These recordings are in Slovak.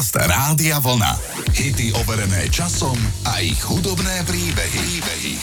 Podcast Rádia Vlna. Hity overené časom a ich hudobné príbehy. príbehy.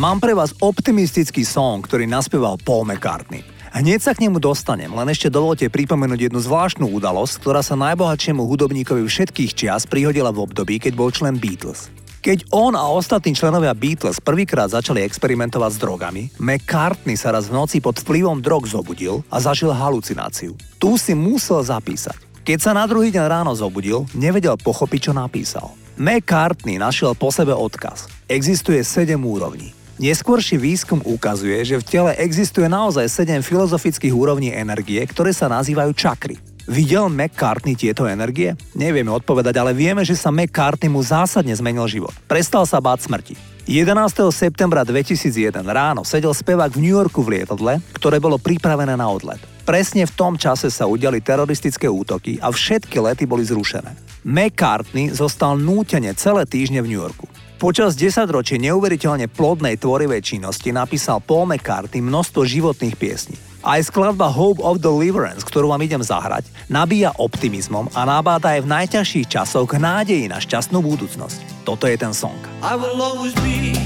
Mám pre vás optimistický song, ktorý naspieval Paul McCartney. Hneď sa k nemu dostanem, len ešte dovolte pripomenúť jednu zvláštnu udalosť, ktorá sa najbohatšiemu hudobníkovi všetkých čias prihodila v období, keď bol člen Beatles. Keď on a ostatní členovia Beatles prvýkrát začali experimentovať s drogami, McCartney sa raz v noci pod vplyvom drog zobudil a zažil halucináciu. Tu si musel zapísať. Keď sa na druhý deň ráno zobudil, nevedel pochopiť, čo napísal. McCartney našiel po sebe odkaz. Existuje 7 úrovní. Neskôrší výskum ukazuje, že v tele existuje naozaj 7 filozofických úrovní energie, ktoré sa nazývajú čakry. Videl McCartney tieto energie? Nevieme odpovedať, ale vieme, že sa McCartney mu zásadne zmenil život. Prestal sa báť smrti. 11. septembra 2001 ráno sedel spevák v New Yorku v lietadle, ktoré bolo pripravené na odlet. Presne v tom čase sa udiali teroristické útoky a všetky lety boli zrušené. McCartney zostal nútene celé týždne v New Yorku. Počas 10 ročí neuveriteľne plodnej tvorivej činnosti napísal Paul McCartney množstvo životných piesní. Aj skladba Hope of Deliverance, ktorú vám idem zahrať, nabíja optimizmom a nabáda aj v najťažších časoch k nádeji na šťastnú budúcnosť. Toto je ten song. I will always be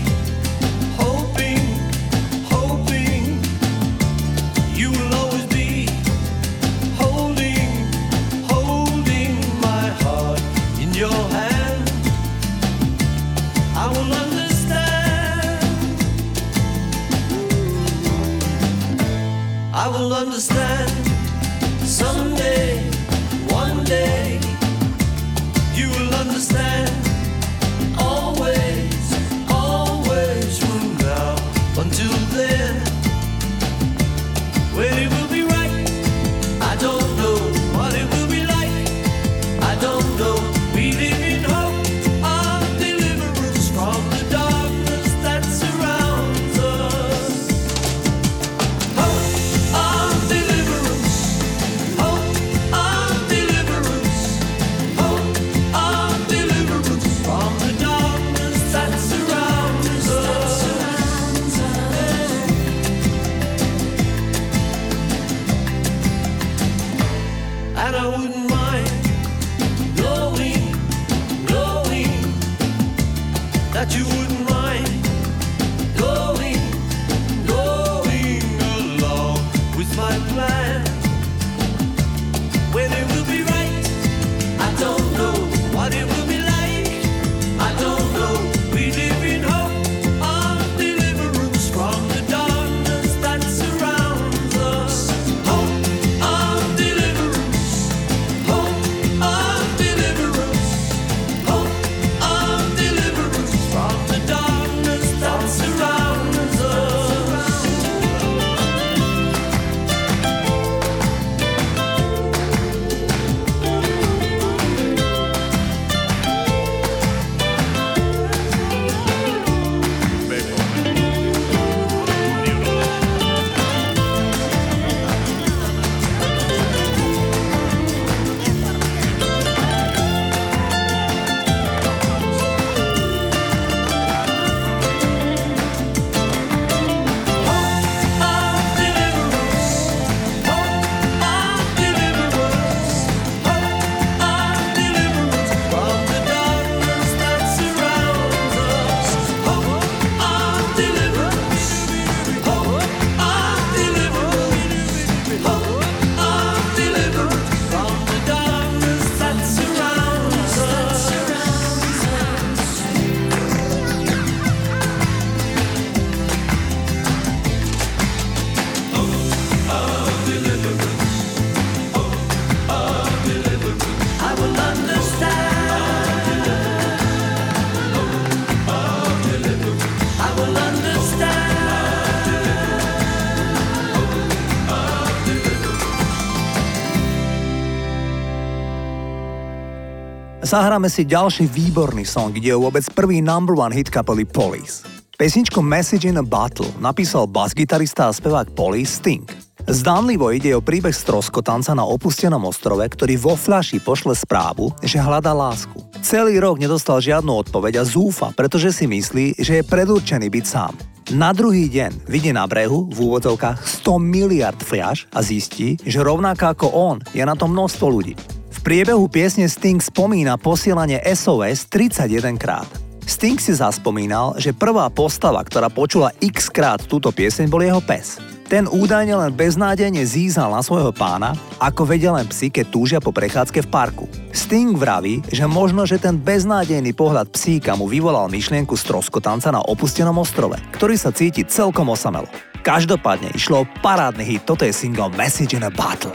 I will understand Zahráme si ďalší výborný song, kde je vôbec prvý number one hit kapely Police. Pesničku Message in a Battle napísal bas-gitarista a spevák Police Sting. Zdánlivo ide o príbeh stroskotanca na opustenom ostrove, ktorý vo fľaši pošle správu, že hľadá lásku. Celý rok nedostal žiadnu odpoveď a zúfa, pretože si myslí, že je predurčený byť sám. Na druhý deň vidie na brehu v úvodzovkách 100 miliard fľaš a zistí, že rovnako ako on je na to množstvo ľudí priebehu piesne Sting spomína posielanie SOS 31 krát. Sting si zaspomínal, že prvá postava, ktorá počula x krát túto pieseň, bol jeho pes. Ten údajne len beznádejne zízal na svojho pána, ako vedia len psi, keď túžia po prechádzke v parku. Sting vraví, že možno, že ten beznádejný pohľad psíka mu vyvolal myšlienku stroskotanca na opustenom ostrove, ktorý sa cíti celkom osamelo. Každopádne išlo o parádny hit, toto je single Message in a Battle.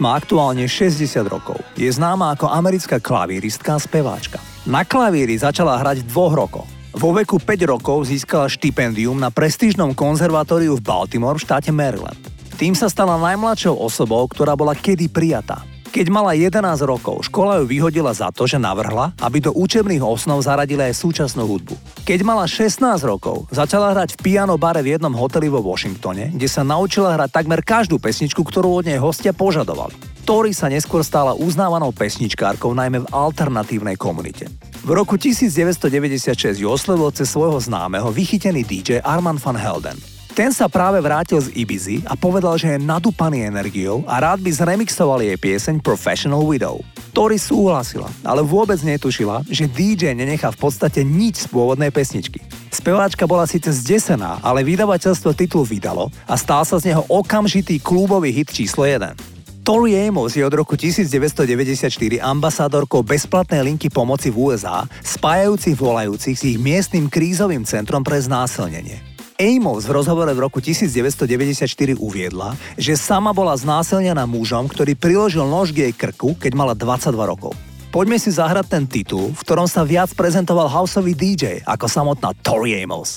Má aktuálne 60 rokov. Je známa ako americká klavíristka a speváčka. Na klavíri začala hrať v dvoch rokoch. Vo veku 5 rokov získala štipendium na prestížnom konzervatóriu v Baltimore v štáte Maryland. Tým sa stala najmladšou osobou, ktorá bola kedy prijatá. Keď mala 11 rokov, škola ju vyhodila za to, že navrhla, aby do učebných osnov zaradili aj súčasnú hudbu. Keď mala 16 rokov, začala hrať v piano bare v jednom hoteli vo Washingtone, kde sa naučila hrať takmer každú pesničku, ktorú od nej hostia požadovali. Tori sa neskôr stala uznávanou pesničkárkou najmä v alternatívnej komunite. V roku 1996 ju oslovil cez svojho známeho vychytený DJ Arman van Helden. Ten sa práve vrátil z Ibizy a povedal, že je nadúpaný energiou a rád by zremixoval jej pieseň Professional Widow. Tori súhlasila, ale vôbec netušila, že DJ nenechá v podstate nič z pôvodnej pesničky. Speváčka bola síce zdesená, ale vydavateľstvo titul vydalo a stal sa z neho okamžitý klubový hit číslo 1. Tori Amos je od roku 1994 ambasádorkou bezplatnej linky pomoci v USA, spájajúcich volajúcich s ich miestnym krízovým centrom pre znásilnenie. Amos v rozhovore v roku 1994 uviedla, že sama bola znásilnená mužom, ktorý priložil nož k jej krku, keď mala 22 rokov. Poďme si zahrať ten titul, v ktorom sa viac prezentoval houseový DJ ako samotná Tori Amos.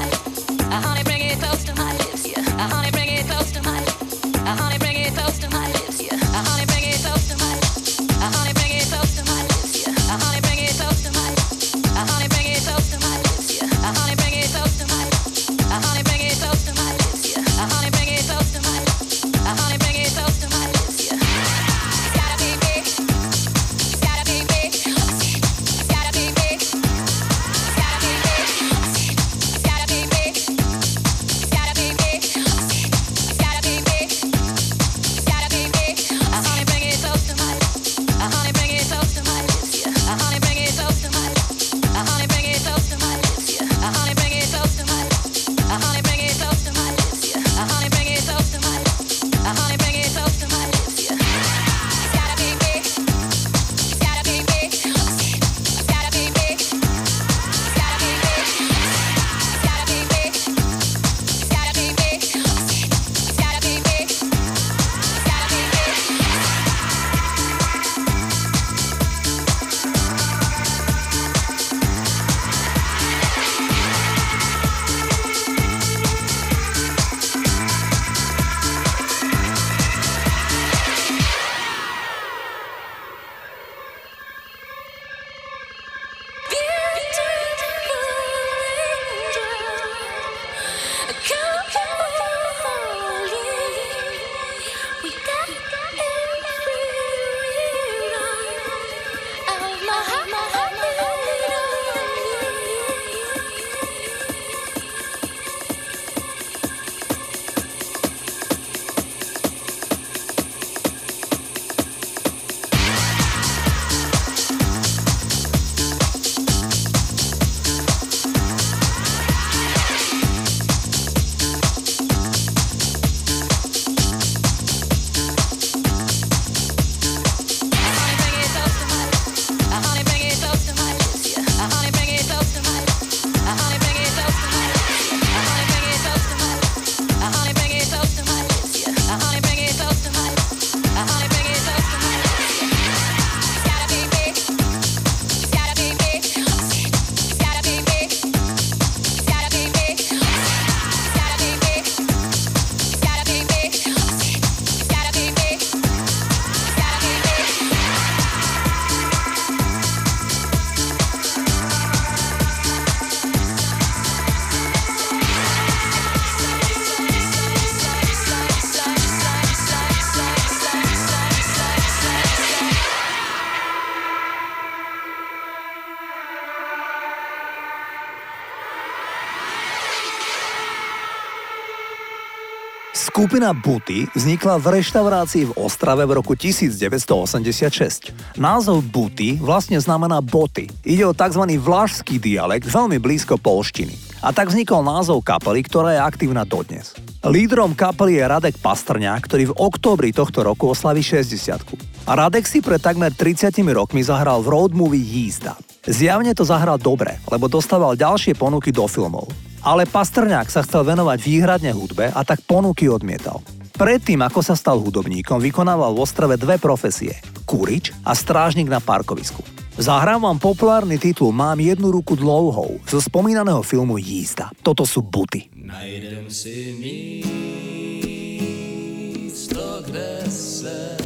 Skupina Buty vznikla v reštaurácii v Ostrave v roku 1986. Názov Buty vlastne znamená boty. Ide o tzv. vlašský dialekt veľmi blízko polštiny. A tak vznikol názov kapely, ktorá je aktívna dodnes. Lídrom kapely je Radek Pastrňák, ktorý v októbri tohto roku oslaví 60 A Radek si pred takmer 30 rokmi zahral v road movie Jízda. Zjavne to zahral dobre, lebo dostával ďalšie ponuky do filmov. Ale Pastrňák sa chcel venovať výhradne hudbe a tak ponuky odmietal. Predtým, ako sa stal hudobníkom, vykonával v Ostrave dve profesie. Kurič a strážnik na parkovisku. Zahrám vám populárny titul Mám jednu ruku dlouhou zo spomínaného filmu Jízda. Toto sú buty. Najdem si místo, kde se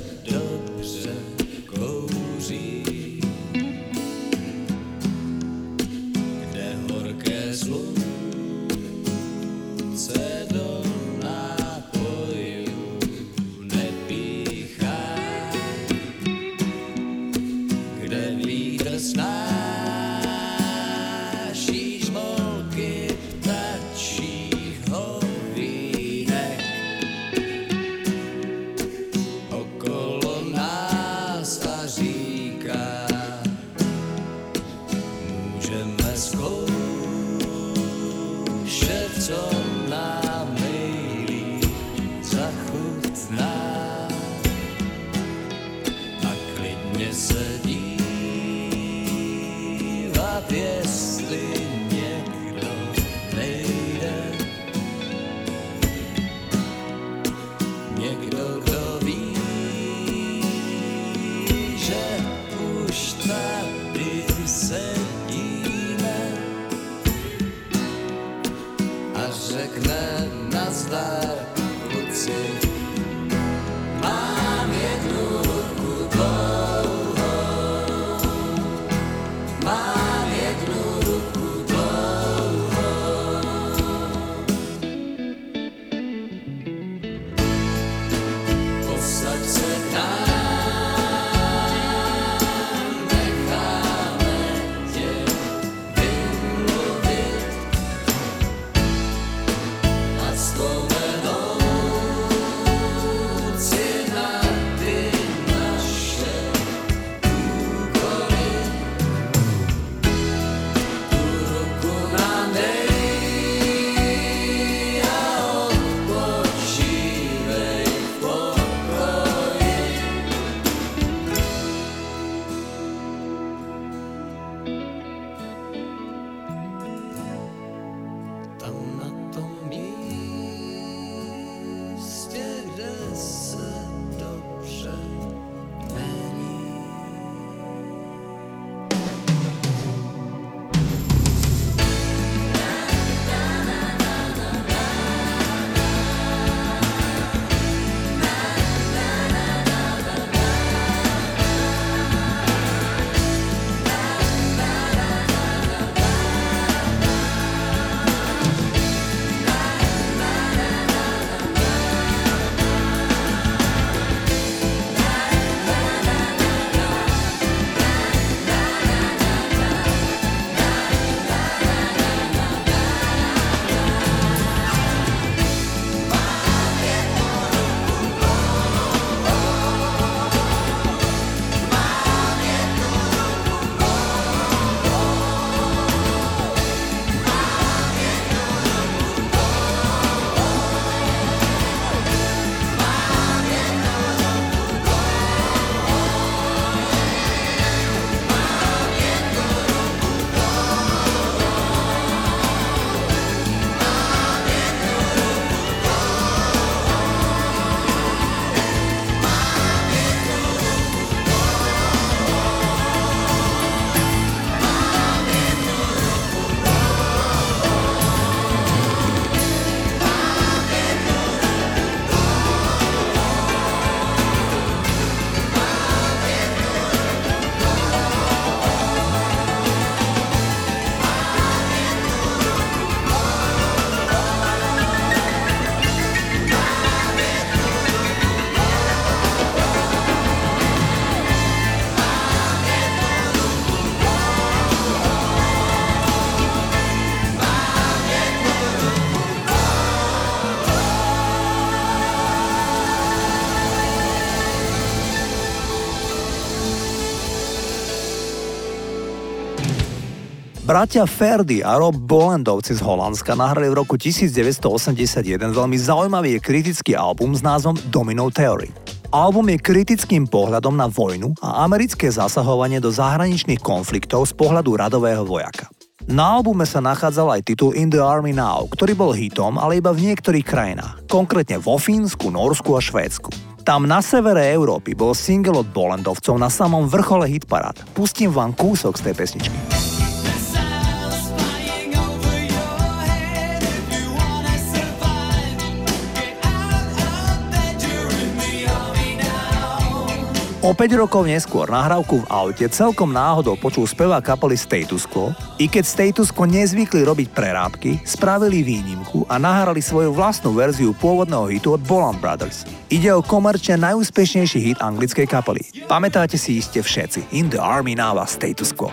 Bratia Ferdy a Rob Bolendovci z Holandska nahrali v roku 1981 veľmi zaujímavý kritický album s názvom Domino Theory. Album je kritickým pohľadom na vojnu a americké zasahovanie do zahraničných konfliktov z pohľadu radového vojaka. Na albume sa nachádzal aj titul In the Army Now, ktorý bol hitom, ale iba v niektorých krajinách, konkrétne vo Fínsku, Norsku a Švédsku. Tam na severe Európy bol single od Bolendovcov na samom vrchole hitparád. Pustím vám kúsok z tej pesničky. O 5 rokov neskôr nahrávku v aute celkom náhodou počul spevá kapely Status Quo, i keď Status Quo nezvykli robiť prerábky, spravili výnimku a nahrali svoju vlastnú verziu pôvodného hitu od Boland Brothers. Ide o komerčne najúspešnejší hit anglickej kapely. Pamätáte si iste všetci, In the Army Now a Status Quo.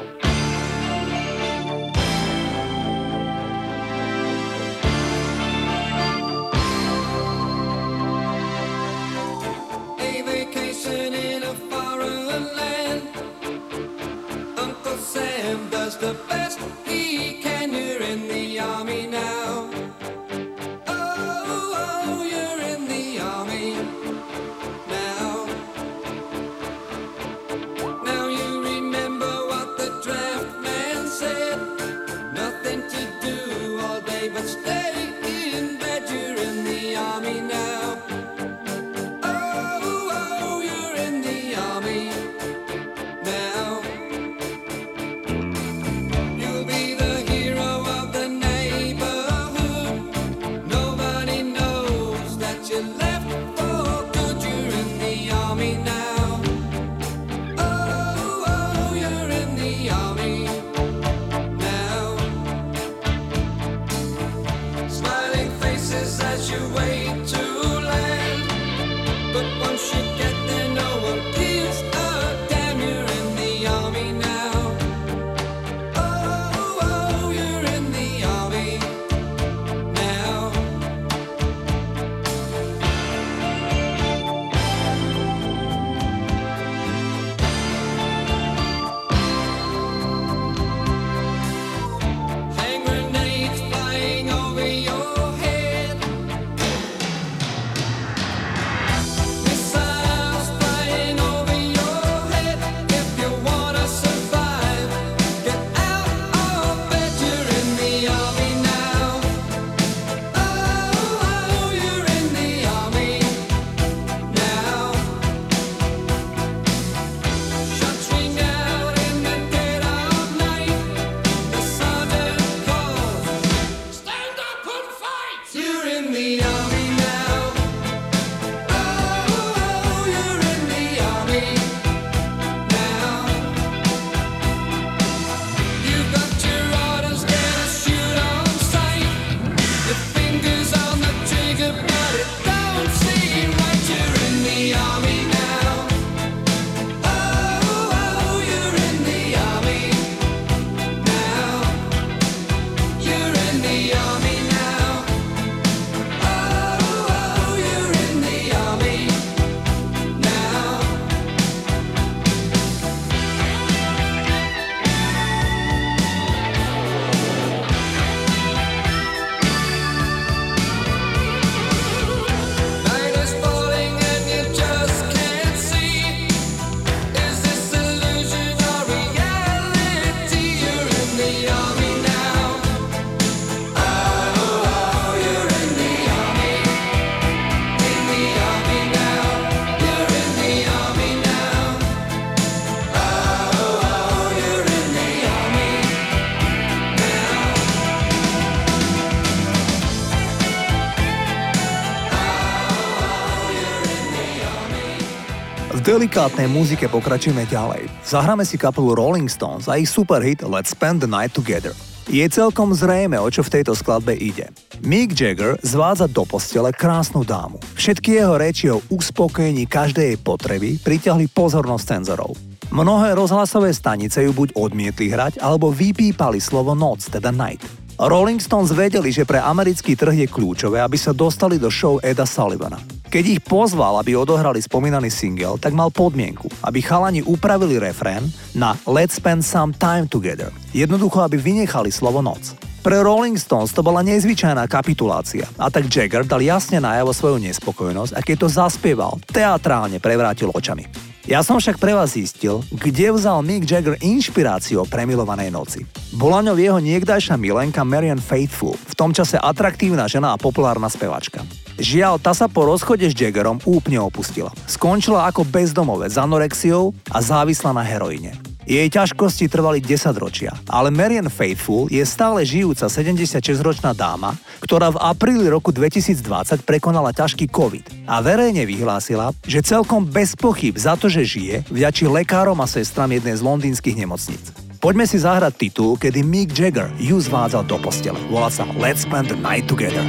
Delikátnej muzike pokračujeme ďalej. Zahráme si kapelu Rolling Stones a ich superhit Let's Spend the Night Together. Je celkom zrejme, o čo v tejto skladbe ide. Mick Jagger zvádza do postele krásnu dámu. Všetky jeho reči o uspokojení každej jej potreby priťahli pozornosť cenzorov. Mnohé rozhlasové stanice ju buď odmietli hrať, alebo vypípali slovo noc, teda night. Rolling Stones vedeli, že pre americký trh je kľúčové, aby sa dostali do show Eda Sullivana. Keď ich pozval, aby odohrali spomínaný single, tak mal podmienku, aby chalani upravili refrén na Let's spend some time together. Jednoducho, aby vynechali slovo noc. Pre Rolling Stones to bola nezvyčajná kapitulácia a tak Jagger dal jasne najavo svoju nespokojnosť a keď to zaspieval, teatrálne prevrátil očami. Ja som však pre vás zistil, kde vzal Mick Jagger inšpiráciu o premilovanej noci. Bola ňou jeho niekdajšia milenka Marian Faithful, v tom čase atraktívna žena a populárna spevačka. Žiaľ, tá sa po rozchode s Jaggerom úplne opustila. Skončila ako bezdomové s anorexiou a závisla na heroíne. Jej ťažkosti trvali 10 ročia, ale Marian Faithful je stále žijúca 76-ročná dáma, ktorá v apríli roku 2020 prekonala ťažký COVID a verejne vyhlásila, že celkom bez pochyb za to, že žije, vďačí lekárom a sestram jednej z londýnskych nemocníc. Poďme si zahrať titul, kedy Mick Jagger ju zvádzal do postele. Volá sa Let's Spend the Night Together.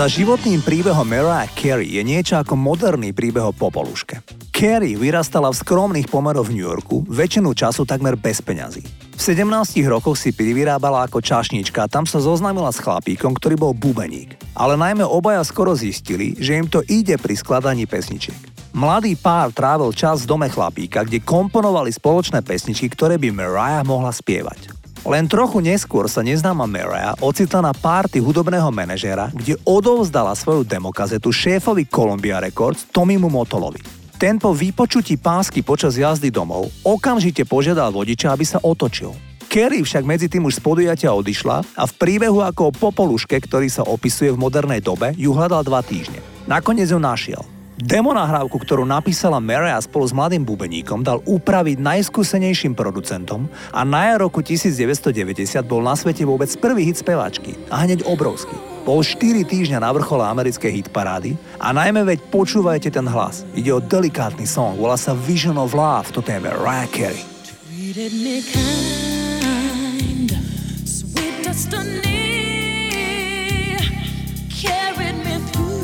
Za životným príbehom Mariah Carey je niečo ako moderný príbeh o popoluške. Carey vyrastala v skromných pomeroch v New Yorku, väčšinu času takmer bez peňazí. V 17 rokoch si privyrábala ako čašnička a tam sa zoznámila s chlapíkom, ktorý bol bubeník. Ale najmä obaja skoro zistili, že im to ide pri skladaní pesničiek. Mladý pár trávil čas v dome chlapíka, kde komponovali spoločné pesničky, ktoré by Mariah mohla spievať. Len trochu neskôr sa neznáma Mariah ocitla na párty hudobného manažéra, kde odovzdala svoju demokazetu šéfovi Columbia Records Tomimu Motolovi. Ten po vypočutí pásky počas jazdy domov okamžite požiadal vodiča, aby sa otočil. Kerry však medzi tým už z podujatia odišla a v príbehu ako o popoluške, ktorý sa opisuje v modernej dobe, ju hľadal dva týždne. Nakoniec ju našiel. Demo nahrávku, ktorú napísala Maria spolu s mladým bubeníkom, dal upraviť najskúsenejším producentom a na roku 1990 bol na svete vôbec prvý hit speváčky a hneď obrovský. Bol 4 týždňa na vrchole americkej hitparády a najmä veď počúvajte ten hlas. Ide o delikátny song, volá sa Vision of Love, toto je Mariah Carey.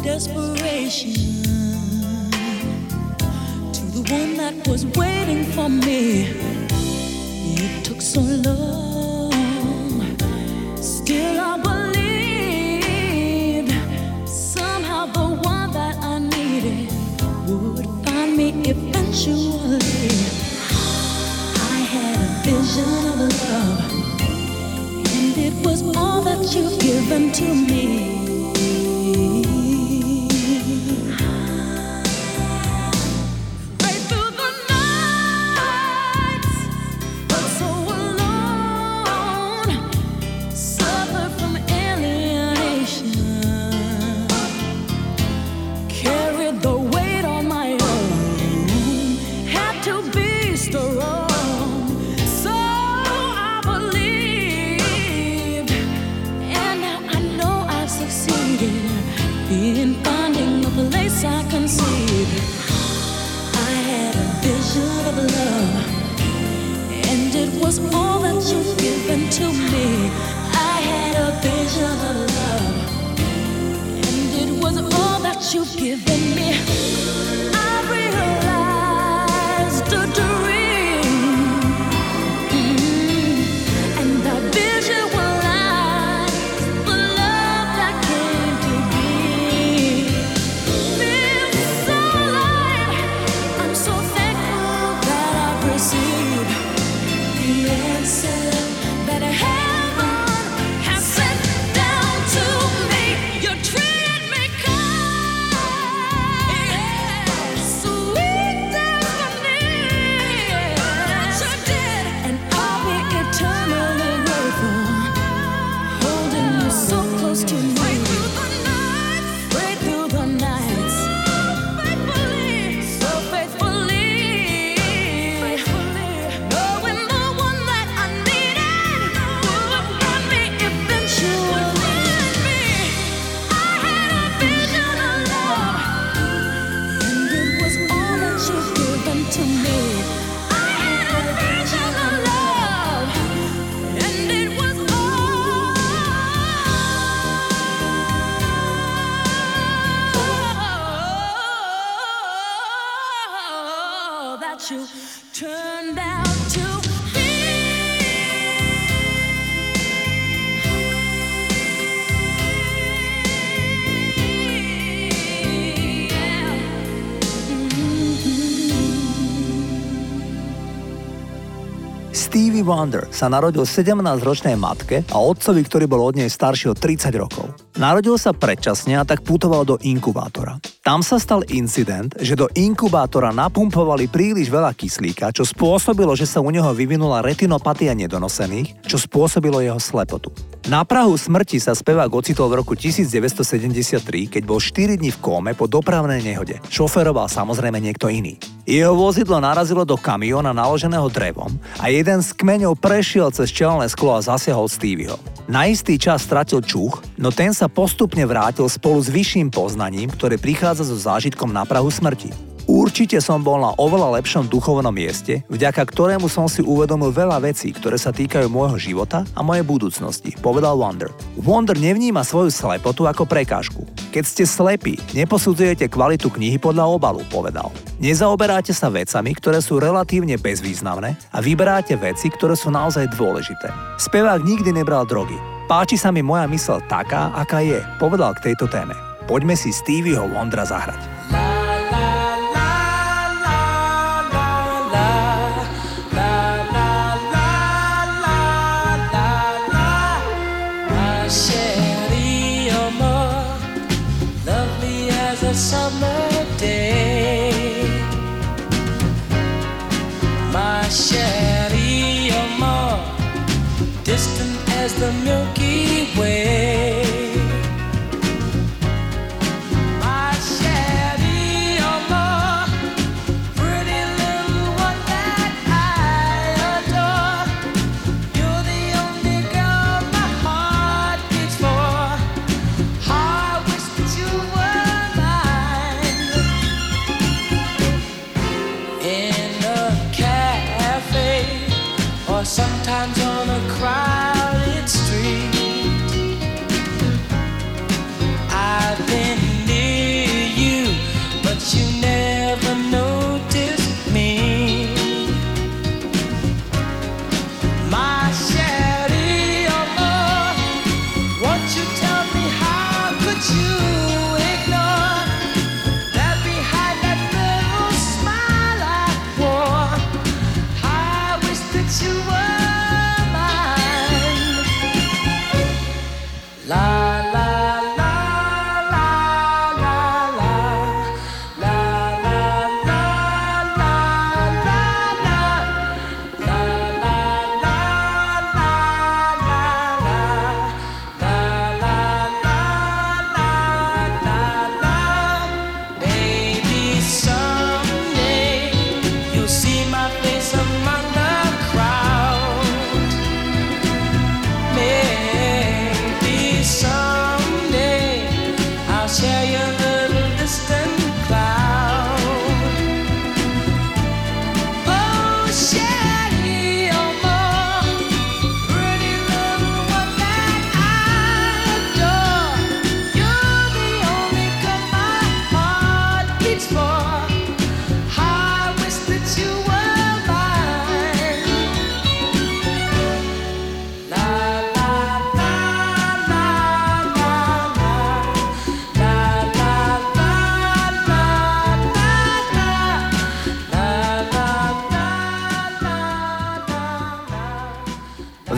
desperation. One that was waiting for me. It took so long, still I believed somehow the one that I needed would find me eventually. I had a vision of love, and it was all that you've given to me. Wonder sa narodil 17-ročnej matke a otcovi, ktorý bol od nej starší o 30 rokov. Narodil sa predčasne a tak putoval do inkubátora. Tam sa stal incident, že do inkubátora napumpovali príliš veľa kyslíka, čo spôsobilo, že sa u neho vyvinula retinopatia nedonosených, čo spôsobilo jeho slepotu. Na Prahu smrti sa spevák ocitol v roku 1973, keď bol 4 dní v kóme po dopravnej nehode. Šoferoval samozrejme niekto iný. Jeho vozidlo narazilo do kamiona naloženého drevom a jeden z kmeňov prešiel cez čelné sklo a zasiahol Stevieho. Na istý čas stratil čuch, no ten sa postupne vrátil spolu s vyšším poznaním, ktoré prichádza so zážitkom na Prahu smrti. Určite som bol na oveľa lepšom duchovnom mieste, vďaka ktorému som si uvedomil veľa vecí, ktoré sa týkajú môjho života a mojej budúcnosti, povedal Wonder. Wonder nevníma svoju slepotu ako prekážku. Keď ste slepí, neposudzujete kvalitu knihy podľa obalu, povedal. Nezaoberáte sa vecami, ktoré sú relatívne bezvýznamné a vyberáte veci, ktoré sú naozaj dôležité. Spevák nikdy nebral drogy. Páči sa mi moja mysel taká, aká je, povedal k tejto téme. Poďme si Stevieho Wondra zahrať.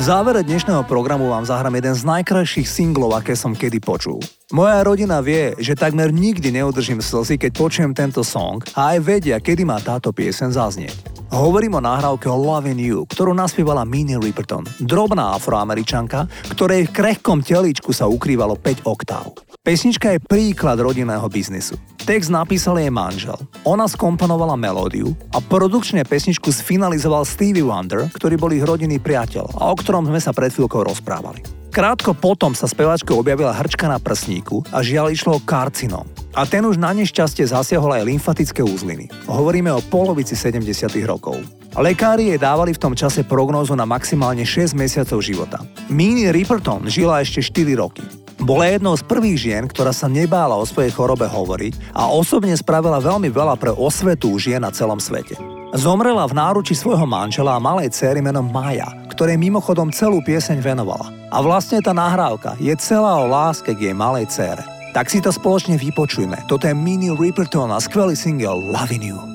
Závere dnešného programu vám zahrám jeden z najkrajších singlov, aké som kedy počul. Moja rodina vie, že takmer nikdy neudržím slzy, keď počujem tento song a aj vedia, kedy má táto piesen zaznieť. Hovorím o nahrávke Loving You, ktorú naspievala Minnie Riperton, drobná afroameričanka, ktorej v krehkom telíčku sa ukrývalo 5 oktáv. Pesnička je príklad rodinného biznisu. Text napísal jej manžel. Ona skomponovala melódiu a produkčne pesničku sfinalizoval Stevie Wonder, ktorý bol ich rodinný priateľ a o ktorom sme sa pred chvíľkou rozprávali. Krátko potom sa speváčke objavila hrčka na prsníku a žiaľ išlo o karcinom. A ten už na nešťastie zasiahol aj lymfatické úzliny. Hovoríme o polovici 70. rokov. Lekári jej dávali v tom čase prognózu na maximálne 6 mesiacov života. Minnie Riperton žila ešte 4 roky. Bola jednou z prvých žien, ktorá sa nebála o svojej chorobe hovoriť a osobne spravila veľmi veľa pre osvetu žien na celom svete. Zomrela v náruči svojho manžela a malej céry menom Maja, ktorej mimochodom celú pieseň venovala. A vlastne tá nahrávka je celá o láske k jej malej cére. Tak si to spoločne vypočujme. Toto je Mini Riperton a skvelý single Loving You.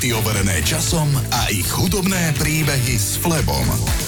Hity overené časom a ich hudobné príbehy s Flebom.